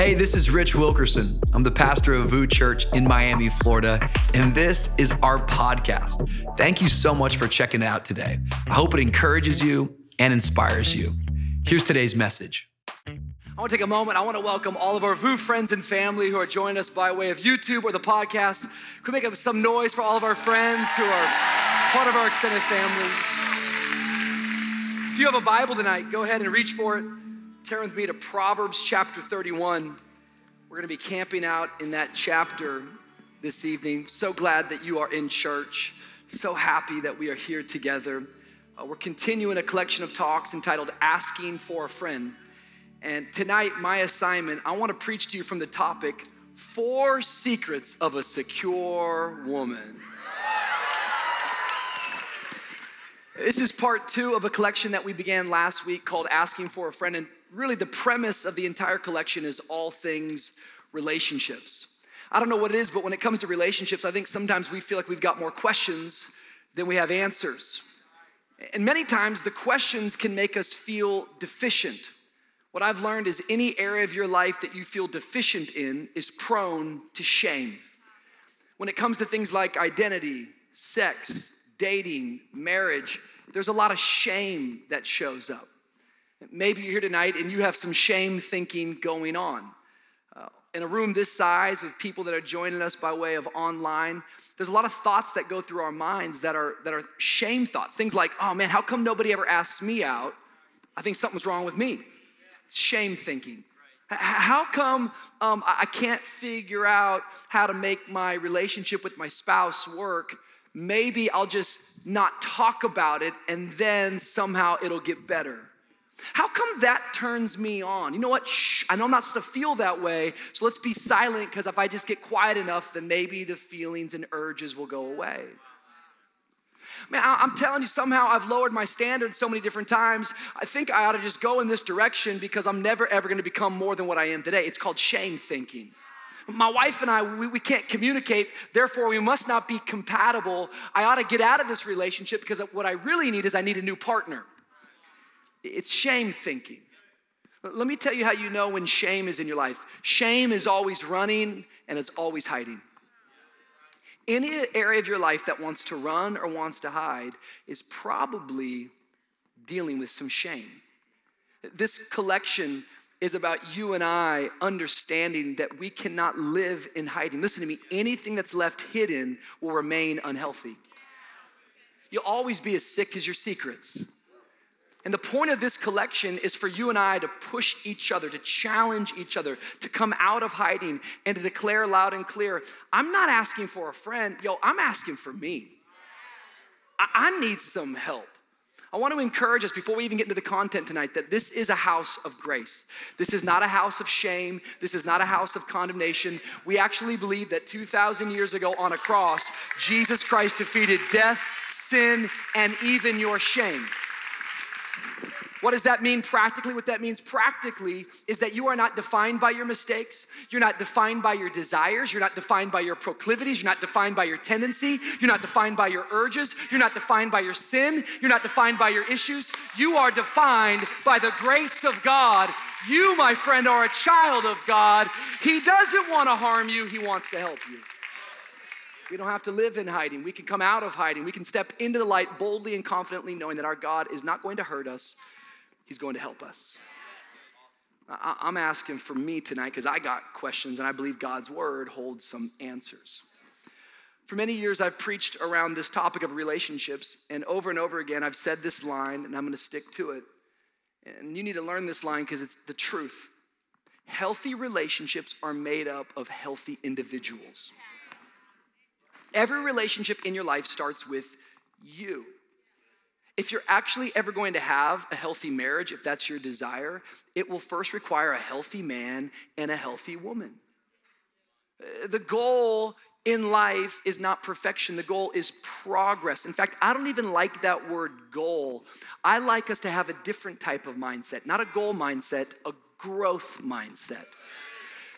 Hey, this is Rich Wilkerson. I'm the pastor of VOUS Church in Miami, Florida, and this is our podcast. Thank you so much for checking it out today. I hope it encourages you and inspires you. Here's today's message. I want to take a moment. I want to welcome all of our VOUS friends and family who are joining us by way of YouTube or the podcast. Could we make some noise for all of our friends who are part of our extended family? If you have a Bible tonight, go ahead and reach for it. Turn with me to Proverbs chapter 31. We're going to be camping out in that chapter this evening. So glad that you are in church. So happy that we are here together. Uh, we're continuing a collection of talks entitled Asking for a Friend. And tonight, my assignment, I want to preach to you from the topic Four Secrets of a Secure Woman. This is part two of a collection that we began last week called Asking for a Friend. And really, the premise of the entire collection is all things relationships. I don't know what it is, but when it comes to relationships, I think sometimes we feel like we've got more questions than we have answers. And many times the questions can make us feel deficient what I've learned is any area of your life that you feel deficient in is prone to shame. When it comes to things like identity, sex, dating, marriage, there's a lot of shame that shows up. Maybe you're here tonight and you have some shame thinking going on. Uh, in a room this size with people that are joining us by way of online, there's a lot of thoughts that go through our minds that are, that are shame thoughts. Things like, oh man, how come nobody ever asks me out? I think something's wrong with me shame thinking. How come um, I can't figure out how to make my relationship with my spouse work? Maybe I'll just not talk about it and then somehow it'll get better. How come that turns me on? You know what? Shh, I know I'm not supposed to feel that way, so let's be silent because if I just get quiet enough, then maybe the feelings and urges will go away. Man, I'm telling you, somehow I've lowered my standards so many different times. I think I ought to just go in this direction because I'm never ever gonna become more than what I am today. It's called shame thinking. My wife and I, we, we can't communicate, therefore, we must not be compatible. I ought to get out of this relationship because what I really need is I need a new partner. It's shame thinking. Let me tell you how you know when shame is in your life. Shame is always running and it's always hiding. Any area of your life that wants to run or wants to hide is probably dealing with some shame. This collection is about you and I understanding that we cannot live in hiding. Listen to me, anything that's left hidden will remain unhealthy. You'll always be as sick as your secrets. And the point of this collection is for you and I to push each other, to challenge each other, to come out of hiding and to declare loud and clear I'm not asking for a friend, yo, I'm asking for me. I, I need some help. I want to encourage us before we even get into the content tonight that this is a house of grace. This is not a house of shame. This is not a house of condemnation. We actually believe that 2,000 years ago on a cross, Jesus Christ defeated death, sin, and even your shame. What does that mean practically? What that means practically is that you are not defined by your mistakes. You're not defined by your desires. You're not defined by your proclivities. You're not defined by your tendency. You're not defined by your urges. You're not defined by your sin. You're not defined by your issues. You are defined by the grace of God. You, my friend, are a child of God. He doesn't want to harm you, He wants to help you. We don't have to live in hiding. We can come out of hiding. We can step into the light boldly and confidently, knowing that our God is not going to hurt us, He's going to help us. I'm asking for me tonight because I got questions and I believe God's word holds some answers. For many years, I've preached around this topic of relationships, and over and over again, I've said this line, and I'm going to stick to it. And you need to learn this line because it's the truth. Healthy relationships are made up of healthy individuals. Every relationship in your life starts with you. If you're actually ever going to have a healthy marriage, if that's your desire, it will first require a healthy man and a healthy woman. Uh, the goal in life is not perfection, the goal is progress. In fact, I don't even like that word goal. I like us to have a different type of mindset, not a goal mindset, a growth mindset.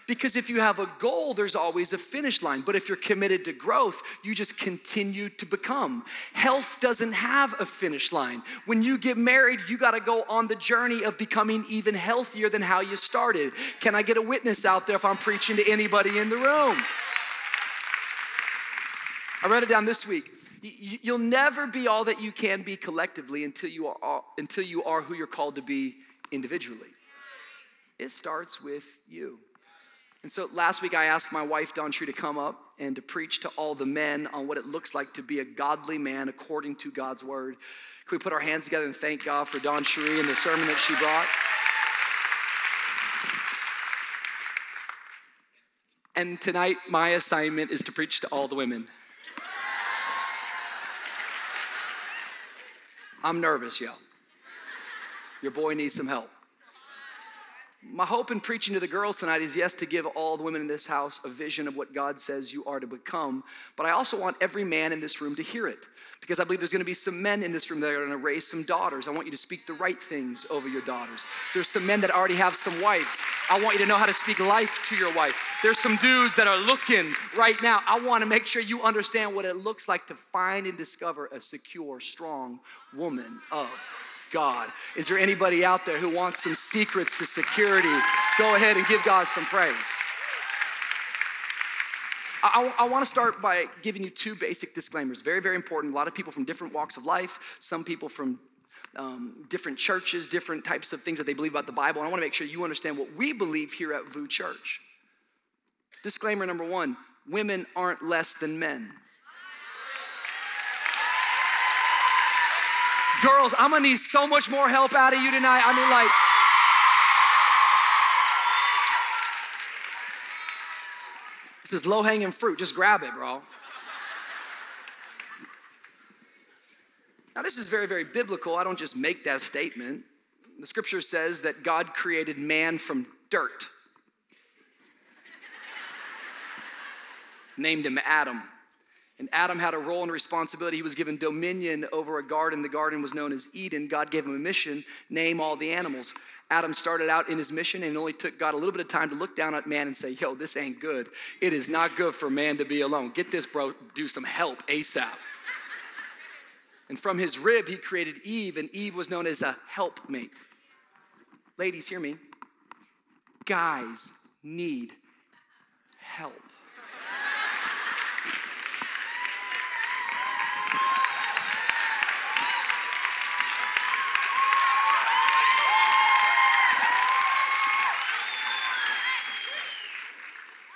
Because if you have a goal, there's always a finish line. But if you're committed to growth, you just continue to become. Health doesn't have a finish line. When you get married, you got to go on the journey of becoming even healthier than how you started. Can I get a witness out there if I'm preaching to anybody in the room? I wrote it down this week. You'll never be all that you can be collectively until you are, until you are who you're called to be individually. It starts with you. And so last week I asked my wife, DawnCheré, to come up and to preach to all the men on what it looks like to be a godly man according to God's word. Can we put our hands together and thank God for DawnCheré and the sermon that she brought? And tonight, my assignment is to preach to all the women. I'm nervous, yo. Your boy needs some help. My hope in preaching to the girls tonight is yes, to give all the women in this house a vision of what God says you are to become, but I also want every man in this room to hear it because I believe there's gonna be some men in this room that are gonna raise some daughters. I want you to speak the right things over your daughters. There's some men that already have some wives. I want you to know how to speak life to your wife. There's some dudes that are looking right now. I wanna make sure you understand what it looks like to find and discover a secure, strong woman of God. Is there anybody out there who wants some secrets to security? Go ahead and give God some praise. I, I, want to start by giving you two basic disclaimers. Very, very important. A lot of people from different walks of life, some people from um, different churches, different types of things that they believe about the Bible. And I want to make sure you understand what we believe here at VOUS Church. Disclaimer number one women aren't less than men. Girls, I'm gonna need so much more help out of you tonight. I mean, like, this is low hanging fruit. Just grab it, bro. Now, this is very, very biblical. I don't just make that statement. The scripture says that God created man from dirt, named him Adam. And Adam had a role and responsibility. He was given dominion over a garden. The garden was known as Eden. God gave him a mission name all the animals. Adam started out in his mission and it only took God a little bit of time to look down at man and say, Yo, this ain't good. It is not good for man to be alone. Get this, bro. Do some help ASAP. and from his rib, he created Eve, and Eve was known as a helpmate. Ladies, hear me. Guys need help.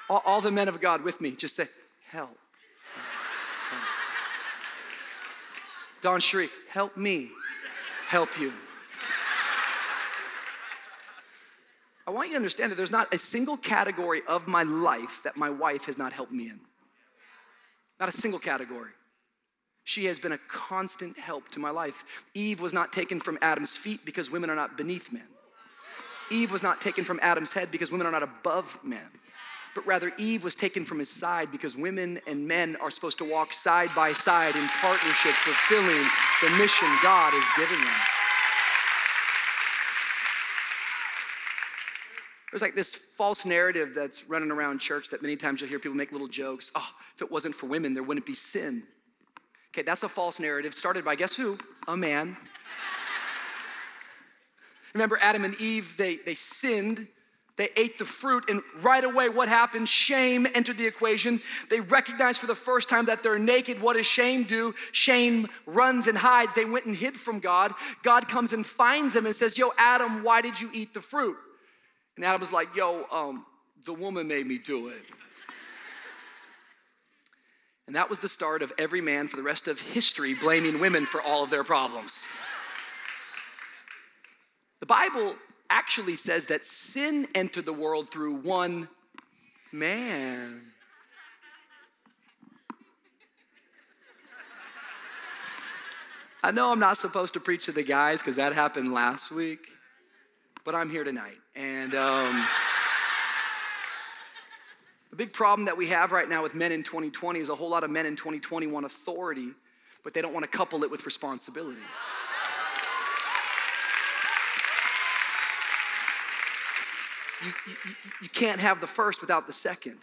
All, all the men of God with me, just say, help. DawnCheré, help me help you. I want you to understand that there's not a single category of my life that my wife has not helped me in. Not a single category. She has been a constant help to my life. Eve was not taken from Adam's feet because women are not beneath men. Eve was not taken from Adam's head because women are not above men but rather Eve was taken from his side because women and men are supposed to walk side by side in partnership, fulfilling the mission God has given them. There's like this false narrative that's running around church that many times you'll hear people make little jokes. Oh, if it wasn't for women, there wouldn't be sin. Okay, that's a false narrative started by guess who? A man. Remember, Adam and Eve, they, they sinned they ate the fruit, and right away, what happened? Shame entered the equation. They recognized for the first time that they're naked. What does shame do? Shame runs and hides. They went and hid from God. God comes and finds them and says, Yo, Adam, why did you eat the fruit? And Adam was like, Yo, um, the woman made me do it. And that was the start of every man for the rest of history blaming women for all of their problems. The Bible actually says that sin entered the world through one man. I know I'm not supposed to preach to the guys because that happened last week, but I'm here tonight. And um, the big problem that we have right now with men in 2020 is a whole lot of men in 2020 want authority, but they don't want to couple it with responsibility. You, you, you can't have the first without the second.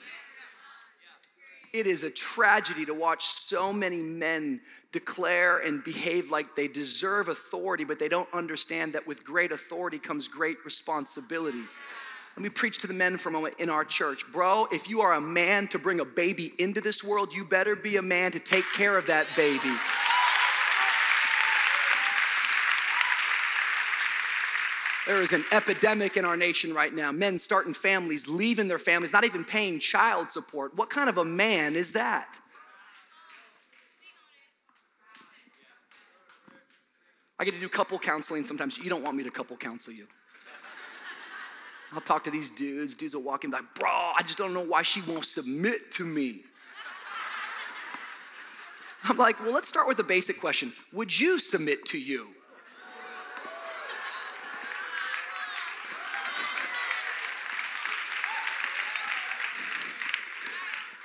It is a tragedy to watch so many men declare and behave like they deserve authority, but they don't understand that with great authority comes great responsibility. Let me preach to the men for a moment in our church. Bro, if you are a man to bring a baby into this world, you better be a man to take care of that baby. There is an epidemic in our nation right now. Men starting families, leaving their families, not even paying child support. What kind of a man is that? I get to do couple counseling sometimes. You don't want me to couple counsel you. I'll talk to these dudes. Dudes will walk in like, bro, I just don't know why she won't submit to me. I'm like, well, let's start with the basic question Would you submit to you?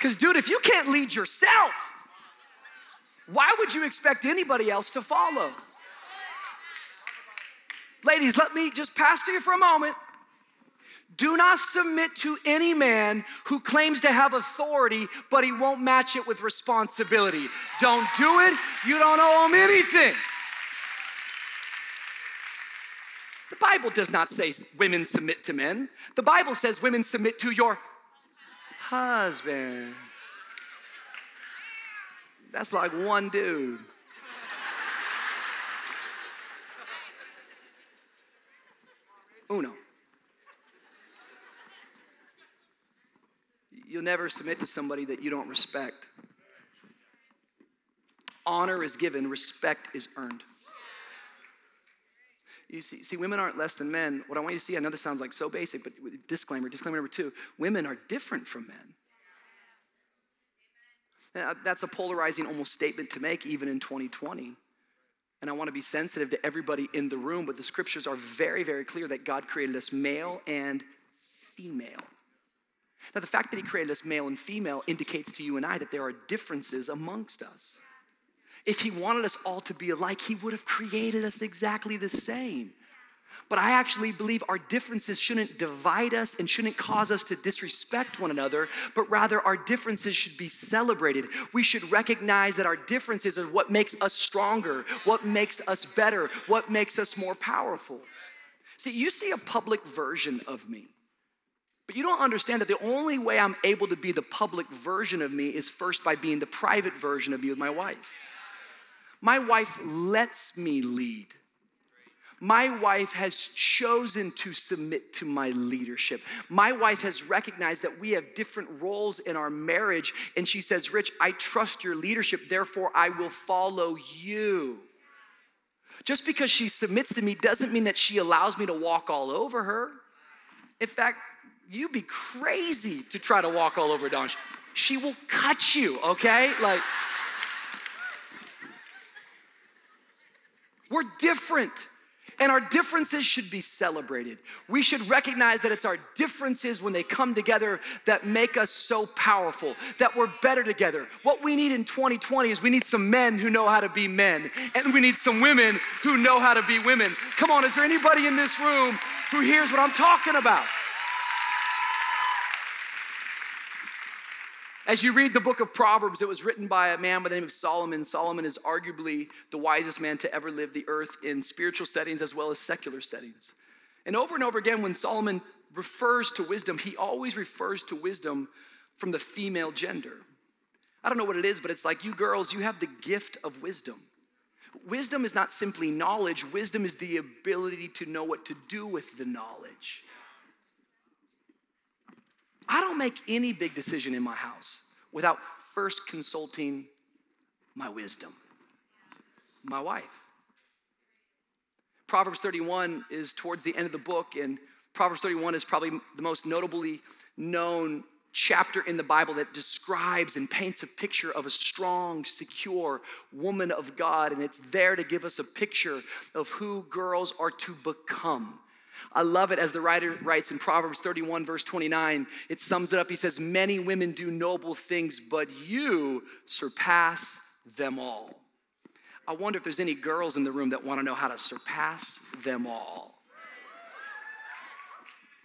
Because, dude, if you can't lead yourself, why would you expect anybody else to follow? Ladies, let me just pastor you for a moment. Do not submit to any man who claims to have authority, but he won't match it with responsibility. Don't do it. You don't owe him anything. The Bible does not say women submit to men. The Bible says women submit to your husband. That's like one dude. Uno. You'll never submit to somebody that you don't respect. Honor is given, respect is earned. You see, see, women aren't less than men. What I want you to see, I know this sounds like so basic, but disclaimer, disclaimer number two women are different from men. Now, that's a polarizing almost statement to make, even in 2020. And I want to be sensitive to everybody in the room, but the scriptures are very, very clear that God created us male and female. Now, the fact that He created us male and female indicates to you and I that there are differences amongst us. If he wanted us all to be alike, he would have created us exactly the same. But I actually believe our differences shouldn't divide us and shouldn't cause us to disrespect one another, but rather our differences should be celebrated. We should recognize that our differences are what makes us stronger, what makes us better, what makes us more powerful. See, you see a public version of me, but you don't understand that the only way I'm able to be the public version of me is first by being the private version of me with my wife. My wife lets me lead. My wife has chosen to submit to my leadership. My wife has recognized that we have different roles in our marriage, and she says, Rich, I trust your leadership, therefore I will follow you. Just because she submits to me doesn't mean that she allows me to walk all over her. In fact, you'd be crazy to try to walk all over Dawn. She will cut you, okay? Like, We're different. And our differences should be celebrated. We should recognize that it's our differences when they come together that make us so powerful, that we're better together. What we need in 2020 is we need some men who know how to be men, and we need some women who know how to be women. Come on, is there anybody in this room who hears what I'm talking about? As you read the book of Proverbs, it was written by a man by the name of Solomon. Solomon is arguably the wisest man to ever live the earth in spiritual settings as well as secular settings. And over and over again, when Solomon refers to wisdom, he always refers to wisdom from the female gender. I don't know what it is, but it's like you girls, you have the gift of wisdom. Wisdom is not simply knowledge, wisdom is the ability to know what to do with the knowledge. I don't make any big decision in my house without first consulting my wisdom, my wife. Proverbs 31 is towards the end of the book, and Proverbs 31 is probably the most notably known chapter in the Bible that describes and paints a picture of a strong, secure woman of God. And it's there to give us a picture of who girls are to become I love it as the writer writes in Proverbs 31, verse 29. It sums it up. He says, Many women do noble things, but you surpass them all. I wonder if there's any girls in the room that want to know how to surpass them all.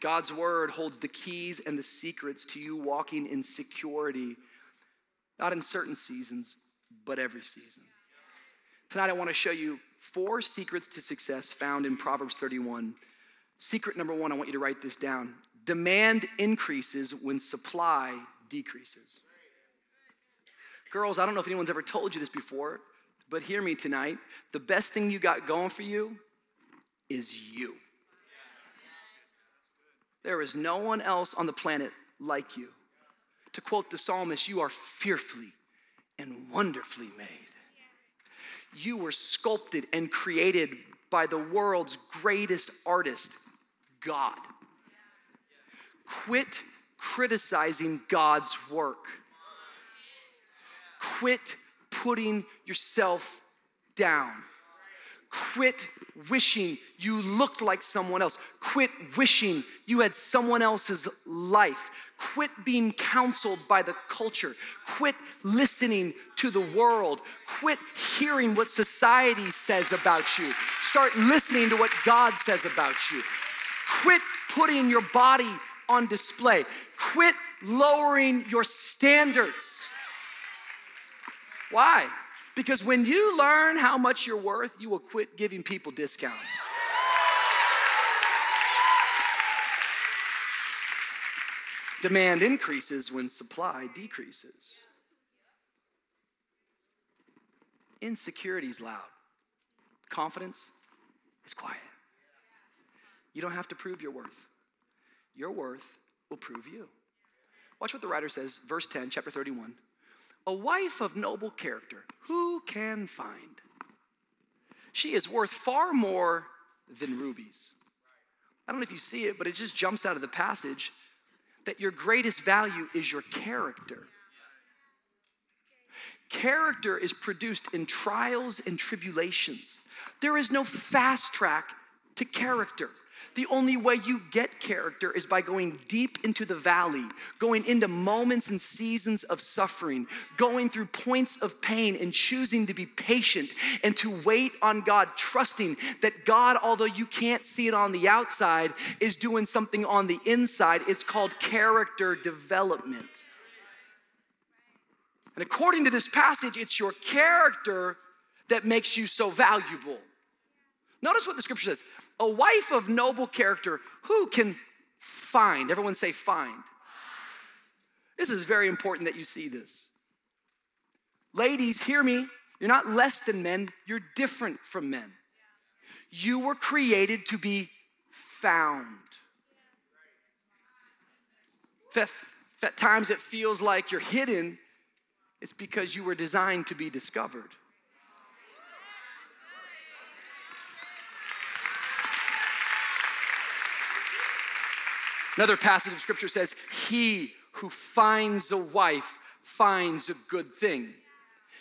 God's word holds the keys and the secrets to you walking in security, not in certain seasons, but every season. Tonight, I want to show you four secrets to success found in Proverbs 31. Secret number one, I want you to write this down demand increases when supply decreases. Girls, I don't know if anyone's ever told you this before, but hear me tonight. The best thing you got going for you is you. There is no one else on the planet like you. To quote the psalmist, you are fearfully and wonderfully made. You were sculpted and created by the world's greatest artist, God. Quit criticizing God's work. Quit putting yourself down. Quit wishing you looked like someone else. Quit wishing you had someone else's life. Quit being counseled by the culture. Quit listening to the world. Quit hearing what society says about you. Start listening to what God says about you. Quit putting your body on display. Quit lowering your standards. Why? Because when you learn how much you're worth, you will quit giving people discounts. Demand increases when supply decreases. Insecurity is loud, confidence is quiet. You don't have to prove your worth, your worth will prove you. Watch what the writer says, verse 10, chapter 31. A wife of noble character, who can find? She is worth far more than rubies. I don't know if you see it, but it just jumps out of the passage that your greatest value is your character. Character is produced in trials and tribulations. There is no fast track to character. The only way you get character is by going deep into the valley, going into moments and seasons of suffering, going through points of pain and choosing to be patient and to wait on God, trusting that God, although you can't see it on the outside, is doing something on the inside. It's called character development. And according to this passage, it's your character that makes you so valuable. Notice what the scripture says a wife of noble character, who can find? Everyone say, find. This is very important that you see this. Ladies, hear me. You're not less than men, you're different from men. You were created to be found. At times it feels like you're hidden, it's because you were designed to be discovered. Another passage of scripture says, He who finds a wife finds a good thing.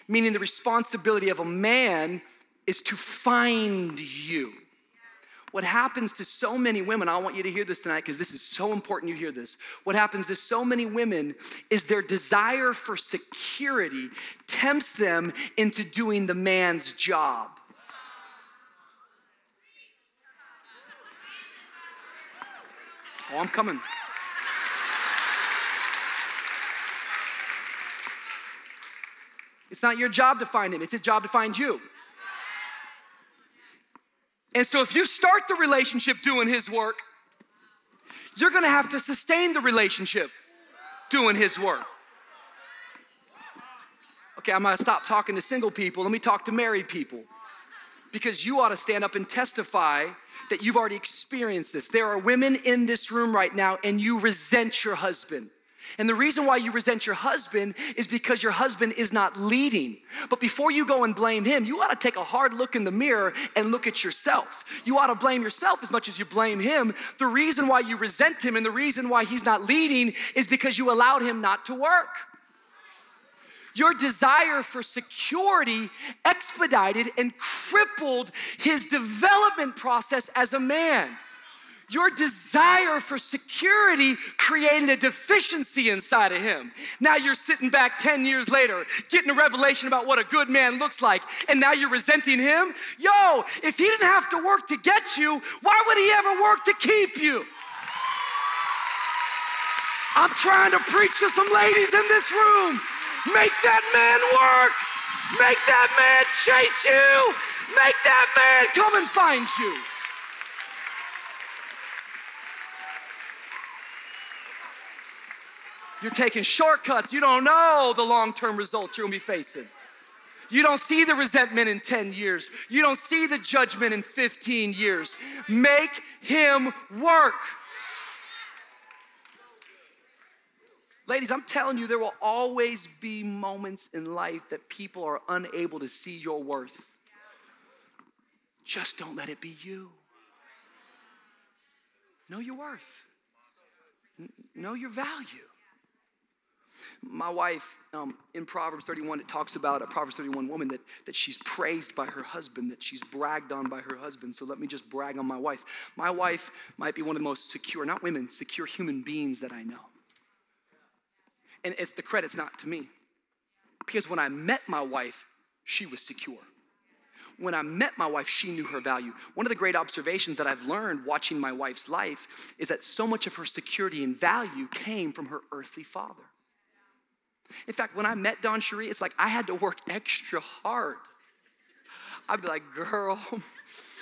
Meaning the responsibility of a man is to find you. What happens to so many women, I want you to hear this tonight because this is so important you hear this. What happens to so many women is their desire for security tempts them into doing the man's job. Oh, I'm coming. It's not your job to find him, it's his job to find you. And so if you start the relationship doing his work, you're gonna have to sustain the relationship doing his work. Okay, I'm gonna stop talking to single people. Let me talk to married people. Because you ought to stand up and testify that you've already experienced this. There are women in this room right now, and you resent your husband. And the reason why you resent your husband is because your husband is not leading. But before you go and blame him, you ought to take a hard look in the mirror and look at yourself. You ought to blame yourself as much as you blame him. The reason why you resent him and the reason why he's not leading is because you allowed him not to work. Your desire for security expedited and crippled his development process as a man. Your desire for security created a deficiency inside of him. Now you're sitting back 10 years later, getting a revelation about what a good man looks like, and now you're resenting him? Yo, if he didn't have to work to get you, why would he ever work to keep you? I'm trying to preach to some ladies in this room. Make that man work. Make that man chase you. Make that man come and find you. You're taking shortcuts. You don't know the long term results you're gonna be facing. You don't see the resentment in 10 years. You don't see the judgment in 15 years. Make him work. Ladies, I'm telling you, there will always be moments in life that people are unable to see your worth. Just don't let it be you. Know your worth, know your value. My wife, um, in Proverbs 31, it talks about a Proverbs 31 woman that, that she's praised by her husband, that she's bragged on by her husband. So let me just brag on my wife. My wife might be one of the most secure, not women, secure human beings that I know. And it's the credit's not to me. Because when I met my wife, she was secure. When I met my wife, she knew her value. One of the great observations that I've learned watching my wife's life is that so much of her security and value came from her earthly father. In fact, when I met DawnCheré, it's like I had to work extra hard. I'd be like, girl,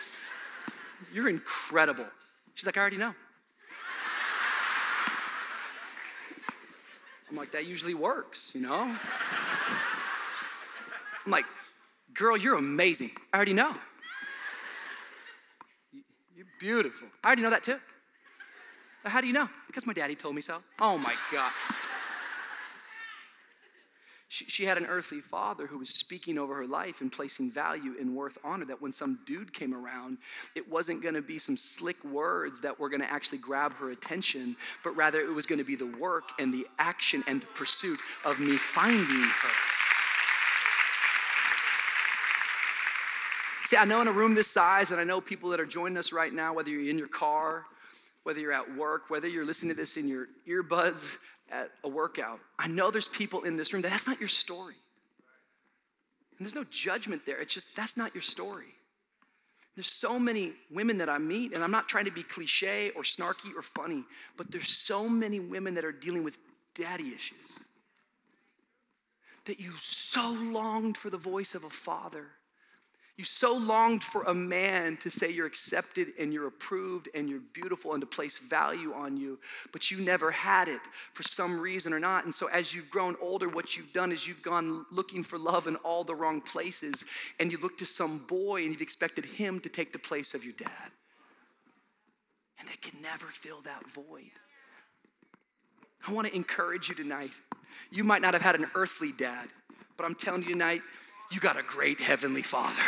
you're incredible. She's like, I already know. I'm like, that usually works, you know? I'm like, girl, you're amazing. I already know. You're beautiful. I already know that too. How do you know? Because my daddy told me so. Oh my God. She, she had an earthly father who was speaking over her life and placing value and worth honor that when some dude came around, it wasn't going to be some slick words that were going to actually grab her attention, but rather it was going to be the work and the action and the pursuit of me finding her. See, I know in a room this size, and I know people that are joining us right now, whether you're in your car, whether you're at work, whether you're listening to this in your earbuds, at a workout, I know there's people in this room that that's not your story. And there's no judgment there. It's just that's not your story. There's so many women that I meet, and I'm not trying to be cliche or snarky or funny, but there's so many women that are dealing with daddy issues. That you so longed for the voice of a father you so longed for a man to say you're accepted and you're approved and you're beautiful and to place value on you, but you never had it for some reason or not. And so, as you've grown older, what you've done is you've gone looking for love in all the wrong places, and you look to some boy and you've expected him to take the place of your dad. And they can never fill that void. I want to encourage you tonight. You might not have had an earthly dad, but I'm telling you tonight, you got a great heavenly father.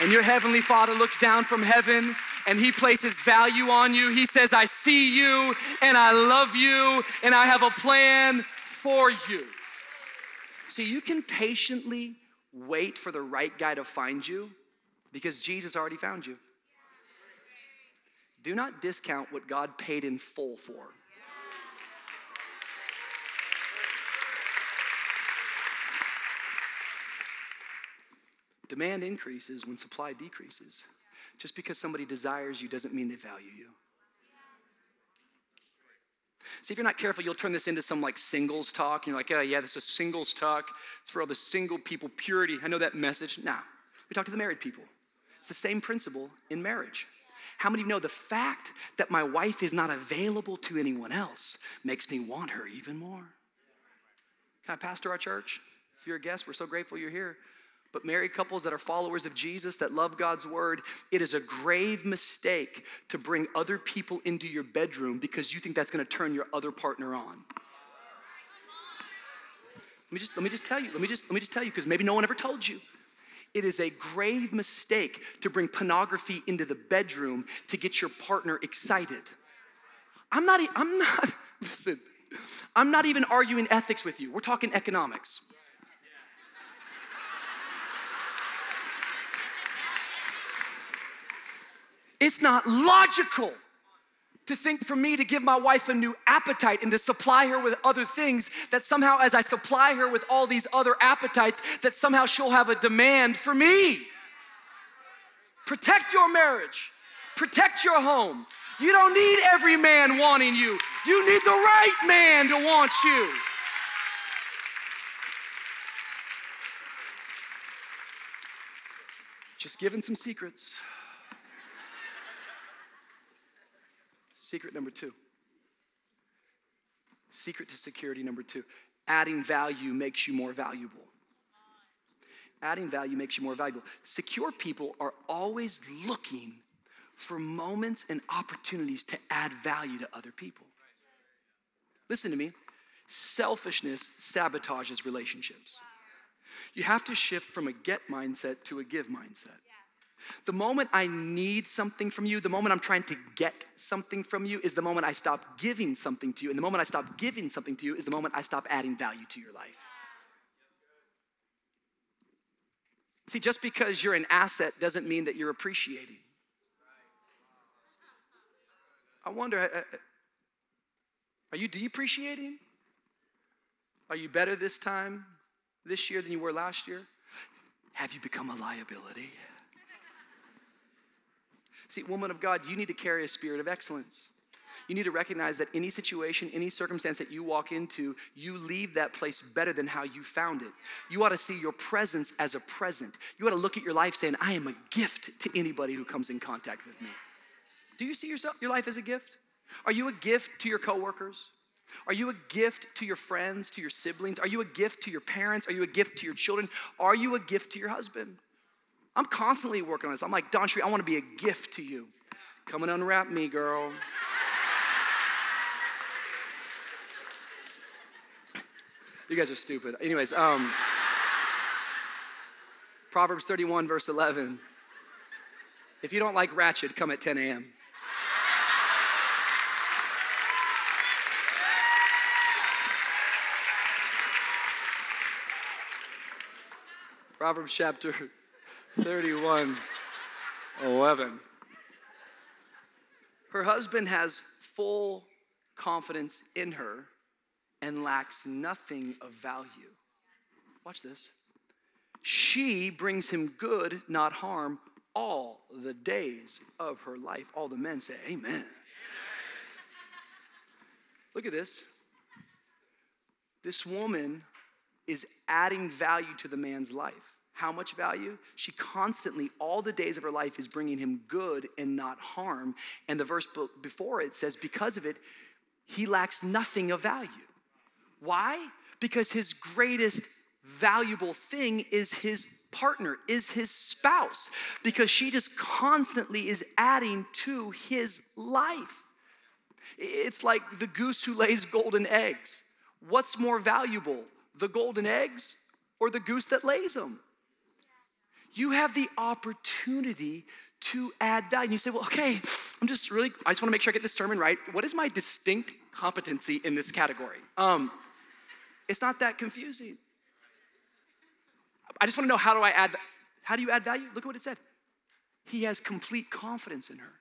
And your heavenly father looks down from heaven and he places value on you. He says, I see you and I love you and I have a plan for you. See, you can patiently wait for the right guy to find you because Jesus already found you. Do not discount what God paid in full for. Demand increases when supply decreases. Just because somebody desires you doesn't mean they value you. See, if you're not careful, you'll turn this into some like singles talk. And you're like, oh, yeah, this is singles talk. It's for all the single people, purity. I know that message. Now, we talk to the married people. It's the same principle in marriage. How many of you know the fact that my wife is not available to anyone else makes me want her even more? Can I pastor our church? If you're a guest, we're so grateful you're here but married couples that are followers of Jesus, that love God's word, it is a grave mistake to bring other people into your bedroom because you think that's gonna turn your other partner on. Let me just, let me just tell you, let me just, let me just tell you, because maybe no one ever told you. It is a grave mistake to bring pornography into the bedroom to get your partner excited. I'm not, I'm not, listen, I'm not even arguing ethics with you. We're talking economics. It's not logical to think for me to give my wife a new appetite and to supply her with other things that somehow as I supply her with all these other appetites that somehow she'll have a demand for me. Protect your marriage. Protect your home. You don't need every man wanting you. You need the right man to want you. Just giving some secrets. Secret number two. Secret to security number two. Adding value makes you more valuable. Adding value makes you more valuable. Secure people are always looking for moments and opportunities to add value to other people. Listen to me. Selfishness sabotages relationships. You have to shift from a get mindset to a give mindset. The moment I need something from you, the moment I'm trying to get something from you, is the moment I stop giving something to you. And the moment I stop giving something to you is the moment I stop adding value to your life. See, just because you're an asset doesn't mean that you're appreciating. I wonder, uh, uh, are you depreciating? Are you better this time, this year, than you were last year? Have you become a liability? See, woman of God, you need to carry a spirit of excellence. You need to recognize that any situation, any circumstance that you walk into, you leave that place better than how you found it. You ought to see your presence as a present. You ought to look at your life saying, I am a gift to anybody who comes in contact with me. Do you see yourself, your life as a gift? Are you a gift to your coworkers? Are you a gift to your friends, to your siblings? Are you a gift to your parents? Are you a gift to your children? Are you a gift to your husband? I'm constantly working on this. I'm like, DawnCheré, I want to be a gift to you. Come and unwrap me, girl. you guys are stupid. Anyways, um, Proverbs 31, verse 11. If you don't like ratchet, come at 10 a.m. Proverbs chapter 31 11. Her husband has full confidence in her and lacks nothing of value. Watch this. She brings him good, not harm, all the days of her life. All the men say, Amen. Look at this. This woman is adding value to the man's life. How much value? She constantly, all the days of her life, is bringing him good and not harm. And the verse before it says, because of it, he lacks nothing of value. Why? Because his greatest valuable thing is his partner, is his spouse, because she just constantly is adding to his life. It's like the goose who lays golden eggs. What's more valuable, the golden eggs or the goose that lays them? You have the opportunity to add value. And you say, well, okay, I'm just really, I just want to make sure I get this sermon right. What is my distinct competency in this category? Um, it's not that confusing. I just want to know how do I add, how do you add value? Look at what it said. He has complete confidence in her.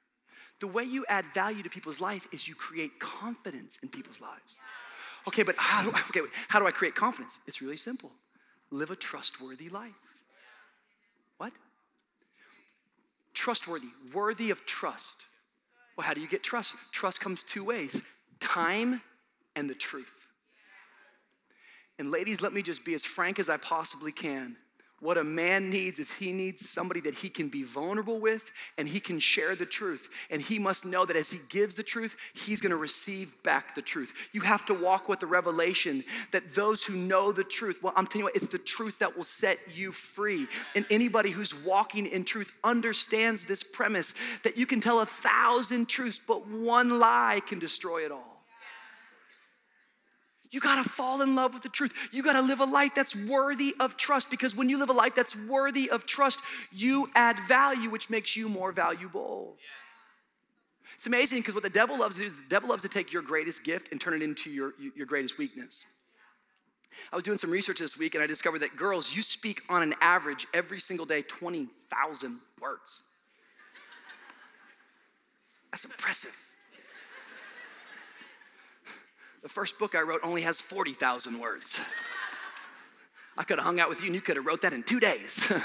The way you add value to people's life is you create confidence in people's lives. Okay, but how do I, okay, how do I create confidence? It's really simple. Live a trustworthy life. What? Trustworthy, worthy of trust. Well, how do you get trust? Trust comes two ways time and the truth. And ladies, let me just be as frank as I possibly can. What a man needs is he needs somebody that he can be vulnerable with and he can share the truth. And he must know that as he gives the truth, he's gonna receive back the truth. You have to walk with the revelation that those who know the truth, well, I'm telling you what, it's the truth that will set you free. And anybody who's walking in truth understands this premise that you can tell a thousand truths, but one lie can destroy it all. You got to fall in love with the truth. You got to live a life that's worthy of trust because when you live a life that's worthy of trust, you add value, which makes you more valuable. It's amazing because what the devil loves to do is the devil loves to take your greatest gift and turn it into your, your greatest weakness. I was doing some research this week and I discovered that girls, you speak on an average every single day 20,000 words. That's impressive. The first book I wrote only has 40,000 words. I could have hung out with you and you could have wrote that in two days.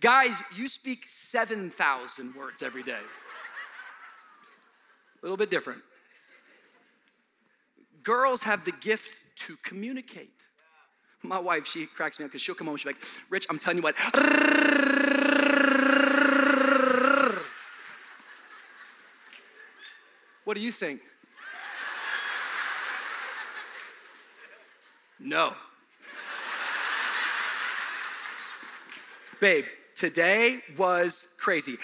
Guys, you speak 7,000 words every day. A little bit different. Girls have the gift to communicate. My wife, she cracks me up because she'll come home and she'll be like, Rich, I'm telling you what. What do you think? No. Babe, today was crazy.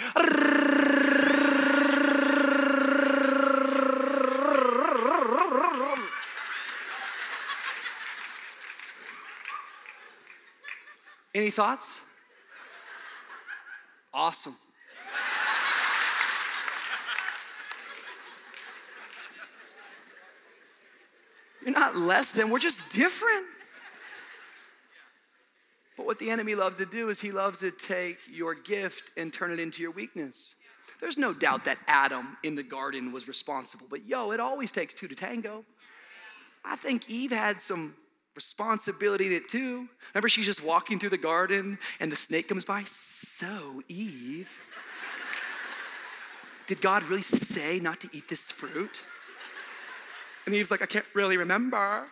Any thoughts? Awesome. You're not less than, we're just different. But what the enemy loves to do is he loves to take your gift and turn it into your weakness. There's no doubt that Adam in the garden was responsible, but yo, it always takes two to tango. I think Eve had some responsibility in it too. Remember, she's just walking through the garden and the snake comes by. So, Eve, did God really say not to eat this fruit? And Eve's like, I can't really remember.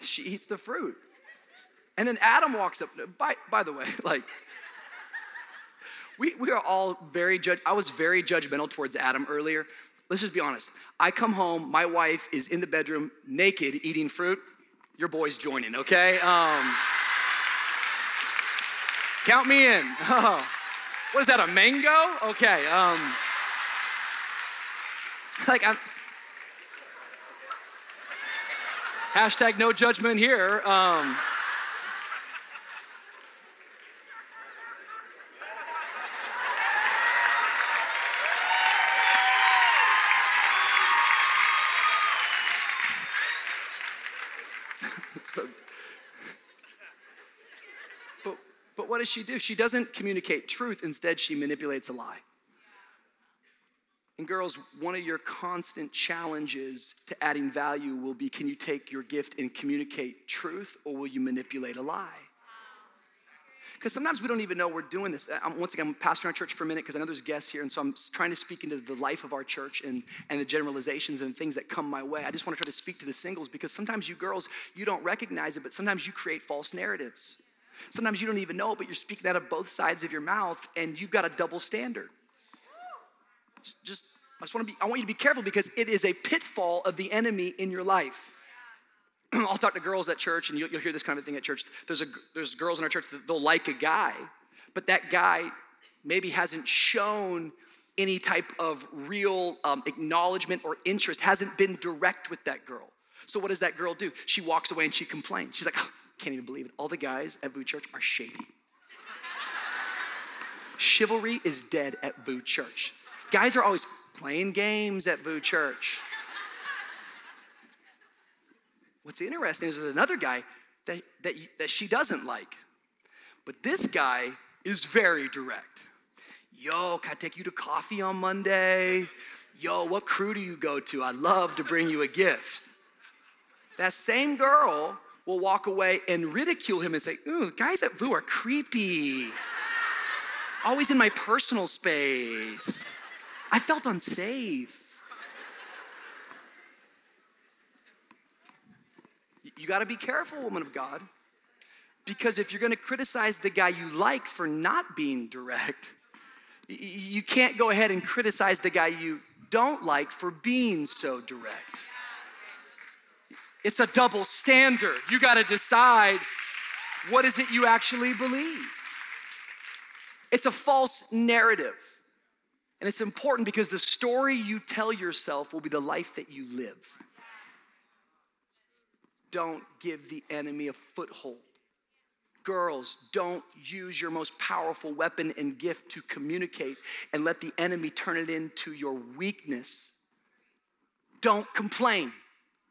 she eats the fruit. And then Adam walks up. By, by the way, like, we, we are all very judge. I was very judgmental towards Adam earlier. Let's just be honest. I come home, my wife is in the bedroom naked eating fruit. Your boy's joining, okay? Um, count me in. What is that, a mango? Okay. Um, like, I'm. Hashtag no judgment here. Um, what does she do? She doesn't communicate truth, instead, she manipulates a lie. And girls, one of your constant challenges to adding value will be can you take your gift and communicate truth, or will you manipulate a lie? Because sometimes we don't even know we're doing this. I'm, once again, I'm pastoring our church for a minute because I know there's guests here, and so I'm trying to speak into the life of our church and, and the generalizations and things that come my way. I just want to try to speak to the singles because sometimes you girls, you don't recognize it, but sometimes you create false narratives. Sometimes you don't even know, but you're speaking out of both sides of your mouth and you've got a double standard. Just, I just want to be, I want you to be careful because it is a pitfall of the enemy in your life. I'll talk to girls at church and you'll, you'll, hear this kind of thing at church. There's, a, there's girls in our church that they'll like a guy, but that guy maybe hasn't shown any type of real um, acknowledgement or interest, hasn't been direct with that girl. So what does that girl do? She walks away and she complains. She's like, can't even believe it. All the guys at VOUS Church are shady. Chivalry is dead at VOUS Church. Guys are always playing games at VOUS Church. What's interesting is there's another guy that, that, that she doesn't like. But this guy is very direct. Yo, can I take you to coffee on Monday? Yo, what crew do you go to? I'd love to bring you a gift. That same girl will walk away and ridicule him and say, Ooh, guys at VOUS are creepy. Always in my personal space. I felt unsafe. You got to be careful, woman of God, because if you're to criticize the guy you like for not being direct, you can't go ahead and criticize the guy you don't like for being so direct. It's a double standard. You got to decide what is it you actually believe. It's a false narrative. And it's important because the story you tell yourself will be the life that you live. Don't give the enemy a foothold. Girls, don't use your most powerful weapon and gift to communicate and let the enemy turn it into your weakness. Don't complain.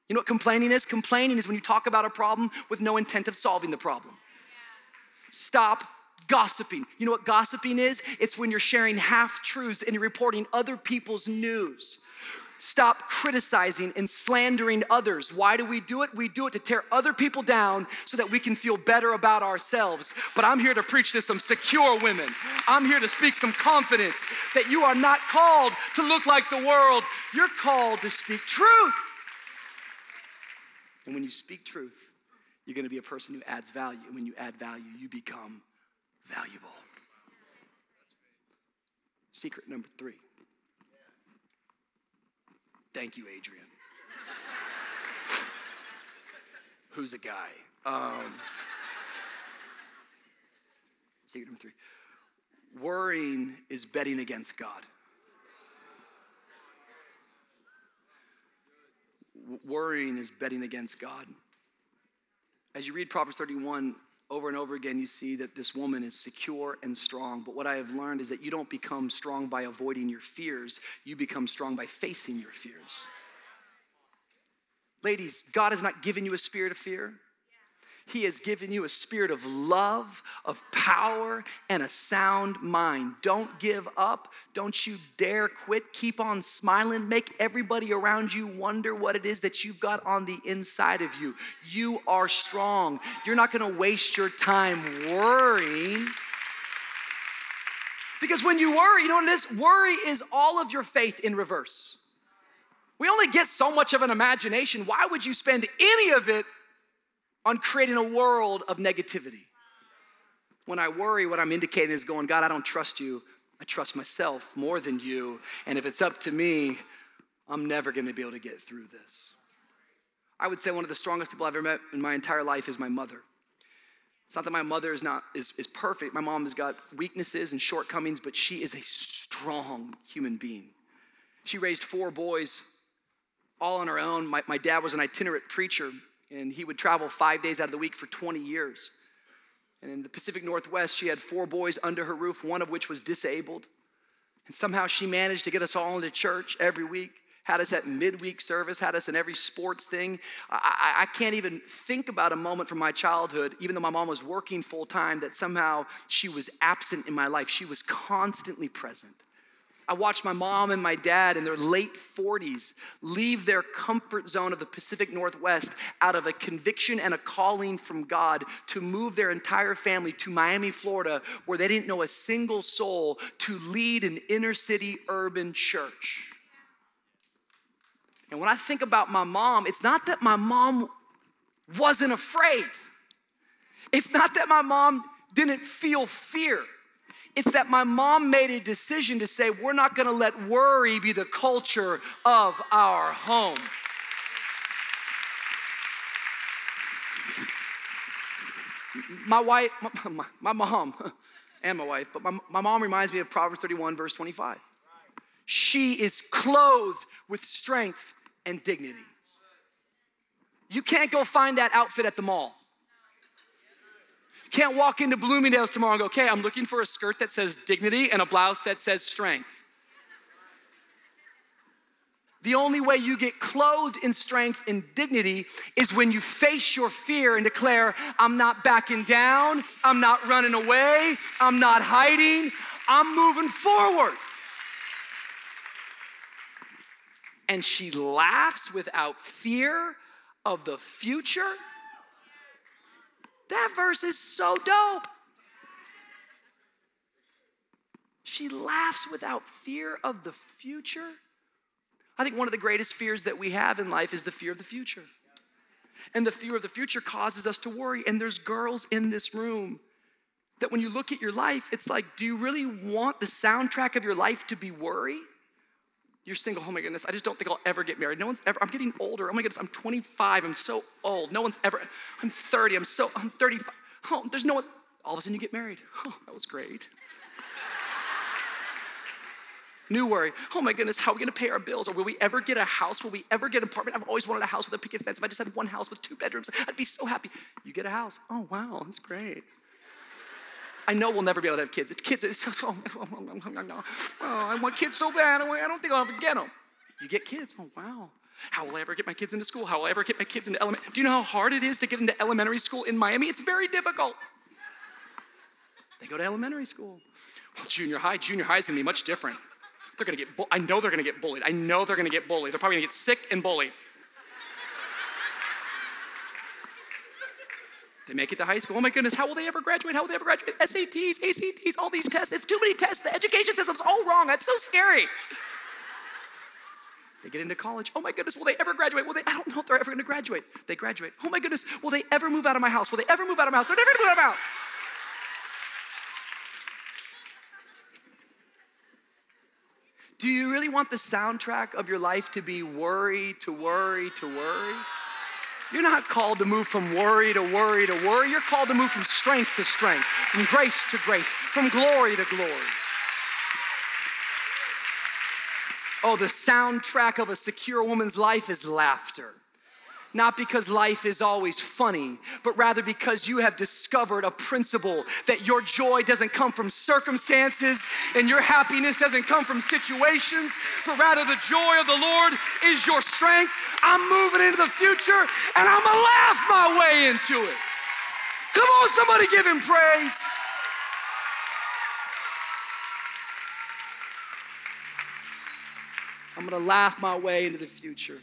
You know what complaining is? Complaining is when you talk about a problem with no intent of solving the problem. Stop gossiping. You know what gossiping is? It's when you're sharing half truths and you're reporting other people's news. Stop criticizing and slandering others. Why do we do it? We do it to tear other people down so that we can feel better about ourselves. But I'm here to preach to some secure women. I'm here to speak some confidence that you are not called to look like the world, you're called to speak truth. And when you speak truth, you're going to be a person who adds value. And when you add value, you become valuable. Secret number three Thank you, Adrian. Who's a guy? Um, secret number three worrying is betting against God. Worrying is betting against God. As you read Proverbs 31, over and over again, you see that this woman is secure and strong. But what I have learned is that you don't become strong by avoiding your fears, you become strong by facing your fears. Ladies, God has not given you a spirit of fear. He has given you a spirit of love, of power, and a sound mind. Don't give up. Don't you dare quit. Keep on smiling. Make everybody around you wonder what it is that you've got on the inside of you. You are strong. You're not going to waste your time worrying. Because when you worry, you know what it is? Worry is all of your faith in reverse. We only get so much of an imagination. Why would you spend any of it on creating a world of negativity. When I worry, what I'm indicating is going, God, I don't trust you. I trust myself more than you. And if it's up to me, I'm never going to be able to get through this. I would say one of the strongest people I've ever met in my entire life is my mother. It's not that my mother is not is, is perfect. My mom has got weaknesses and shortcomings, but she is a strong human being. She raised four boys all on her own. My, my dad was an itinerant preacher and he would travel five days out of the week for 20 years. And in the Pacific Northwest, she had four boys under her roof, one of which was disabled. And somehow she managed to get us all into church every week, had us at midweek service, had us in every sports thing. I, I, can't even think about a moment from my childhood, even though my mom was working full time, that somehow she was absent in my life. She was constantly present. I watched my mom and my dad in their late 40s leave their comfort zone of the Pacific Northwest out of a conviction and a calling from God to move their entire family to Miami, Florida, where they didn't know a single soul to lead an inner city urban church. And when I think about my mom, it's not that my mom wasn't afraid, it's not that my mom didn't feel fear. It's that my mom made a decision to say, we're not gonna let worry be the culture of our home. My wife, my, my, mom, and my wife, but my, my mom reminds me of Proverbs 31, verse 25. She is clothed with strength and dignity. You can't go find that outfit at the mall. Can't walk into Bloomingdale's tomorrow and go, okay, I'm looking for a skirt that says dignity and a blouse that says strength. The only way you get clothed in strength and dignity is when you face your fear and declare, I'm not backing down, I'm not running away, I'm not hiding, I'm moving forward. And she laughs without fear of the future that verse is so dope. She laughs without fear of the future. I think one of the greatest fears that we have in life is the fear of the future. And the fear of the future causes us to worry. And there's girls in this room that when you look at your life, it's like, do you really want the soundtrack of your life to be worry? You're single, oh my goodness, I just don't think I'll ever get married. No one's ever, I'm getting older. Oh my goodness, I'm 25, I'm so old. No one's ever, I'm 30, I'm so, I'm 35. Oh, there's no one, all of a sudden you get married. Oh, that was great. New worry. Oh my goodness, how are we gonna pay our bills? Or will we ever get a house? Will we ever get an apartment? I've always wanted a house with a picket fence. If I just had one house with two bedrooms, I'd be so happy. You get a house. Oh wow, that's great. I know we'll never be able to have kids. It's kids, it's, oh oh, oh, oh, oh, I want kids so bad. I don't think I'll ever get them. You get kids. Oh, wow. How will I ever get my kids into school? How will I ever get my kids into elementary? Do you know how hard it is to get into elementary school in Miami? It's very difficult. They go to elementary school. Well, junior high, junior high is gonna be much different. They're gonna get, bu- I know they're gonna get bullied. I know they're gonna get bullied. They're probably gonna get sick and bullied. They make it to high school. Oh my goodness, how will they ever graduate? How will they ever graduate? SATs, ACTs, all these tests. It's too many tests. The education system's all wrong. That's so scary. They get into college. Oh my goodness, will they ever graduate? Will they? I don't know if they're ever going to graduate. They graduate. Oh my goodness, will they ever move out of my house? Will they ever move out of my house? They're never going to move out of my house. Do you really want the soundtrack of your life to be worry to worry to worry? You're not called to move from worry to worry to worry. You're called to move from strength to strength, from grace to grace, from glory to glory. Oh, the soundtrack of a secure woman's life is laughter. Not because life is always funny, but rather because you have discovered a principle that your joy doesn't come from circumstances and your happiness doesn't come from situations, but rather the joy of the Lord is your strength. I'm moving into the future and I'm gonna laugh my way into it. Come on, somebody give him praise. I'm gonna laugh my way into the future.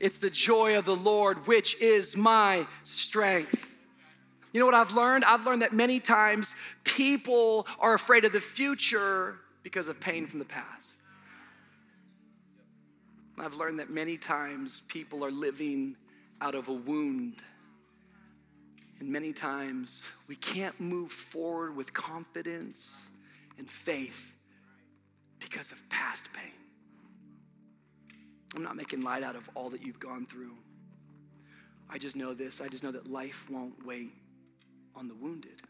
It's the joy of the Lord, which is my strength. You know what I've learned? I've learned that many times people are afraid of the future because of pain from the past. I've learned that many times people are living out of a wound. And many times we can't move forward with confidence and faith because of past pain. I'm not making light out of all that you've gone through. I just know this I just know that life won't wait on the wounded.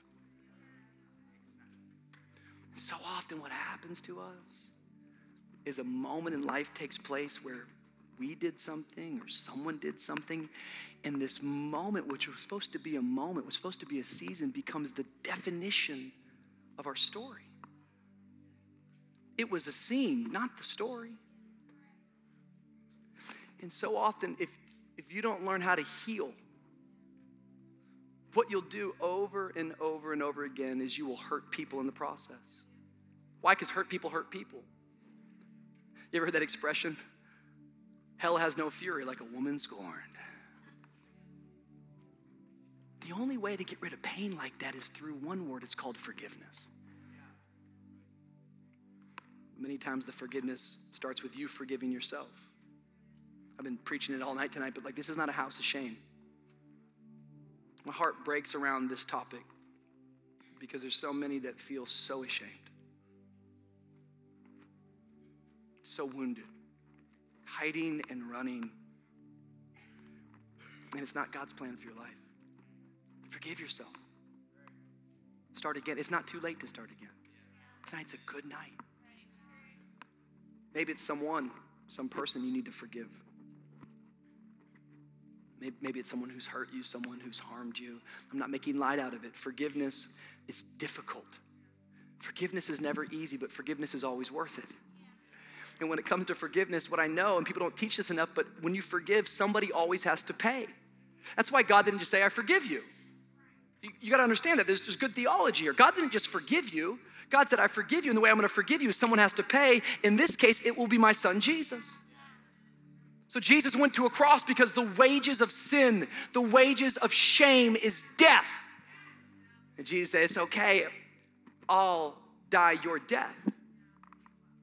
So often, what happens to us is a moment in life takes place where we did something or someone did something, and this moment, which was supposed to be a moment, was supposed to be a season, becomes the definition of our story. It was a scene, not the story. And so often, if, if you don't learn how to heal, what you'll do over and over and over again is you will hurt people in the process. Why? Because hurt people hurt people. You ever heard that expression? Hell has no fury like a woman scorned. The only way to get rid of pain like that is through one word it's called forgiveness. Many times the forgiveness starts with you forgiving yourself. I've been preaching it all night tonight, but like this is not a house of shame. My heart breaks around this topic because there's so many that feel so ashamed, so wounded, hiding and running. And it's not God's plan for your life. Forgive yourself. Start again. It's not too late to start again. Tonight's a good night. Maybe it's someone, some person you need to forgive. Maybe, it's someone who's hurt you, someone who's harmed you. I'm not making light out of it. Forgiveness is difficult. Forgiveness is never easy, but forgiveness is always worth it. And when it comes to forgiveness, what I know, and people don't teach this enough, but when you forgive, somebody always has to pay. That's why God didn't just say, I forgive you. You, you got to understand that there's, there's good theology here. God didn't just forgive you. God said, I forgive you, and the way I'm going to forgive you is someone has to pay. In this case, it will be my son Jesus. So Jesus went to a cross because the wages of sin, the wages of shame is death. And Jesus said, It's okay, I'll die your death.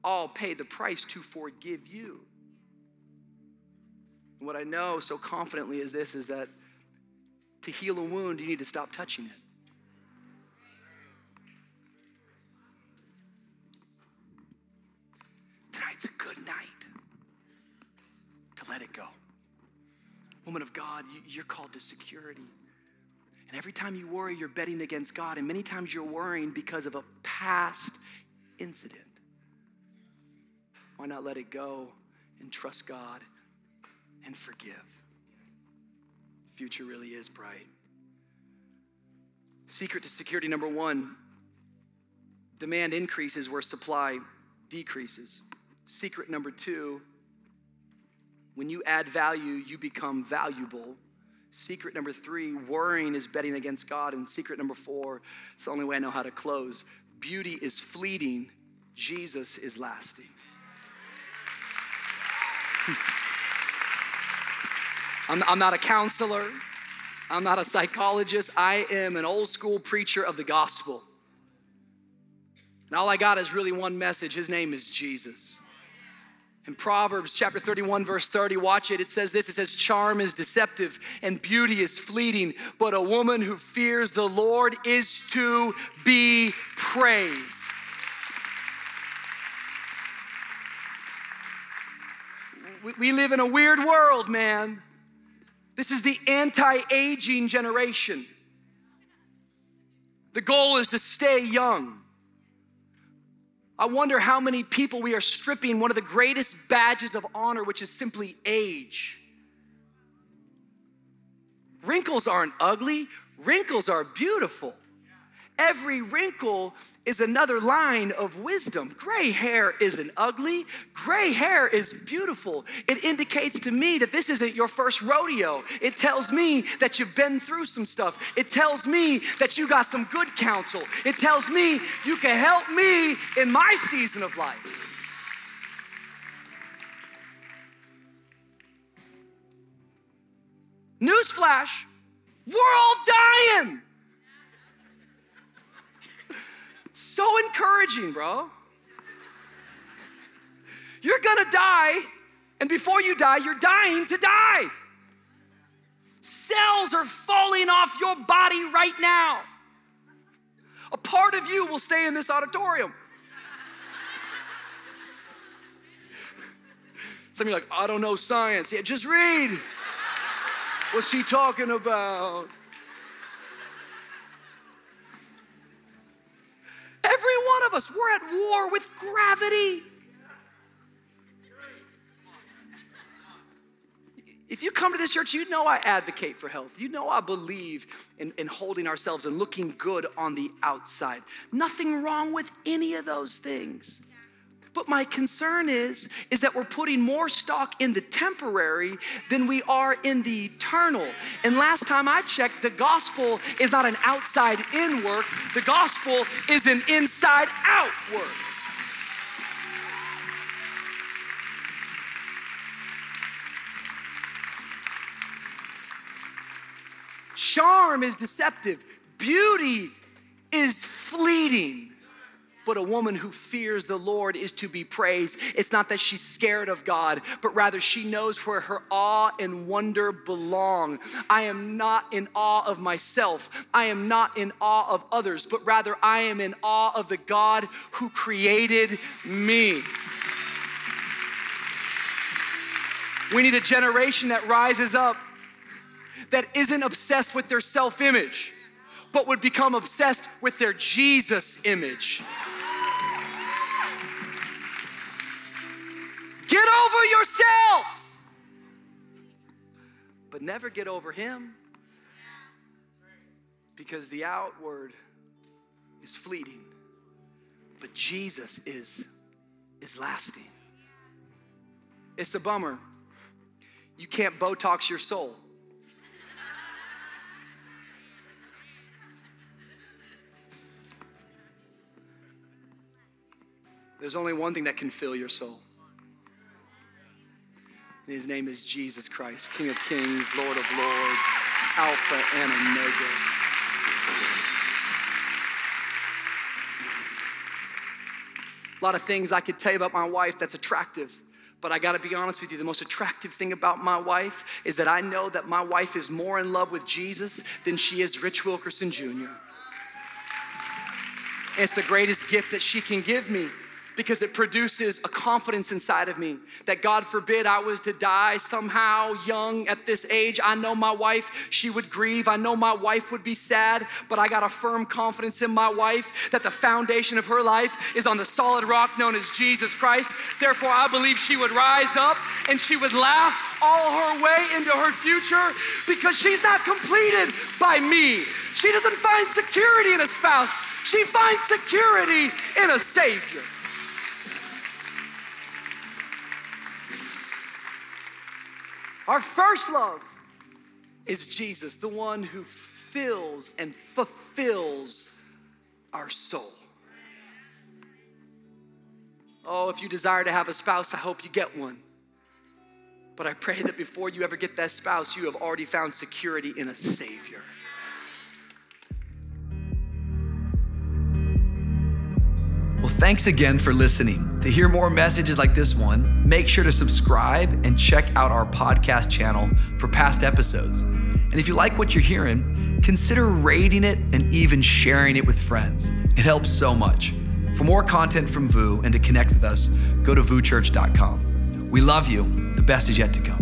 I'll pay the price to forgive you. And what I know so confidently is this is that to heal a wound, you need to stop touching it. Tonight's a good night to let it go. Woman of God, you're called to security. And every time you worry, you're betting against God. And many times you're worrying because of a past incident. Why not let it go and trust God and forgive? The future really is bright. Secret to security number one demand increases where supply decreases. Secret number two when you add value, you become valuable. Secret number three, worrying is betting against God. And secret number four, it's the only way I know how to close beauty is fleeting, Jesus is lasting. I'm, I'm not a counselor. I'm not a psychologist. I am an old school preacher of the gospel. And all I got is really one message. His name is Jesus. In Proverbs chapter 31, verse 30, watch it. It says this it says, Charm is deceptive and beauty is fleeting, but a woman who fears the Lord is to be praised. We live in a weird world, man. This is the anti aging generation. The goal is to stay young. I wonder how many people we are stripping one of the greatest badges of honor, which is simply age. Wrinkles aren't ugly, wrinkles are beautiful. Every wrinkle is another line of wisdom. Gray hair isn't ugly, gray hair is beautiful. It indicates to me that this isn't your first rodeo. It tells me that you've been through some stuff. It tells me that you got some good counsel. It tells me you can help me in my season of life. Newsflash, we're all dying. So encouraging, bro. You're gonna die, and before you die, you're dying to die. Cells are falling off your body right now. A part of you will stay in this auditorium. Some of you like, I don't know science. Yeah, just read. What's he talking about? Every one of us, we're at war with gravity. If you come to this church, you know I advocate for health. You know I believe in, in holding ourselves and looking good on the outside. Nothing wrong with any of those things. But my concern is, is that we're putting more stock in the temporary than we are in the eternal. And last time I checked, the gospel is not an outside in work, the gospel is an inside out work. Charm is deceptive, beauty is fleeting. But a woman who fears the Lord is to be praised. It's not that she's scared of God, but rather she knows where her awe and wonder belong. I am not in awe of myself. I am not in awe of others, but rather I am in awe of the God who created me. We need a generation that rises up that isn't obsessed with their self image, but would become obsessed with their Jesus image. Get over yourself, but never get over Him because the outward is fleeting, but Jesus is, is lasting. It's a bummer. You can't Botox your soul. There's only one thing that can fill your soul. And his name is Jesus Christ, King of Kings, Lord of Lords, Alpha and Omega. A lot of things I could tell you about my wife that's attractive. But I gotta be honest with you, the most attractive thing about my wife is that I know that my wife is more in love with Jesus than she is Rich Wilkerson Jr. It's the greatest gift that she can give me because it produces a confidence inside of me that God forbid I was to die somehow young at this age. I know my wife, she would grieve. I know my wife would be sad, but I got a firm confidence in my wife that the foundation of her life is on the solid rock known as Jesus Christ. Therefore, I believe she would rise up and she would laugh all her way into her future because she's not completed by me. She doesn't find security in a spouse. She finds security in a Savior. Our first love is Jesus, the one who fills and fulfills our soul. Oh, if you desire to have a spouse, I hope you get one. But I pray that before you ever get that spouse, you have already found security in a Savior. Well, thanks again for listening. To hear more messages like this one, make sure to subscribe and check out our podcast channel for past episodes. And if you like what you're hearing, consider rating it and even sharing it with friends. It helps so much. For more content from VOUS and to connect with us, go to VOUSchurch.com. We love you. The best is yet to come.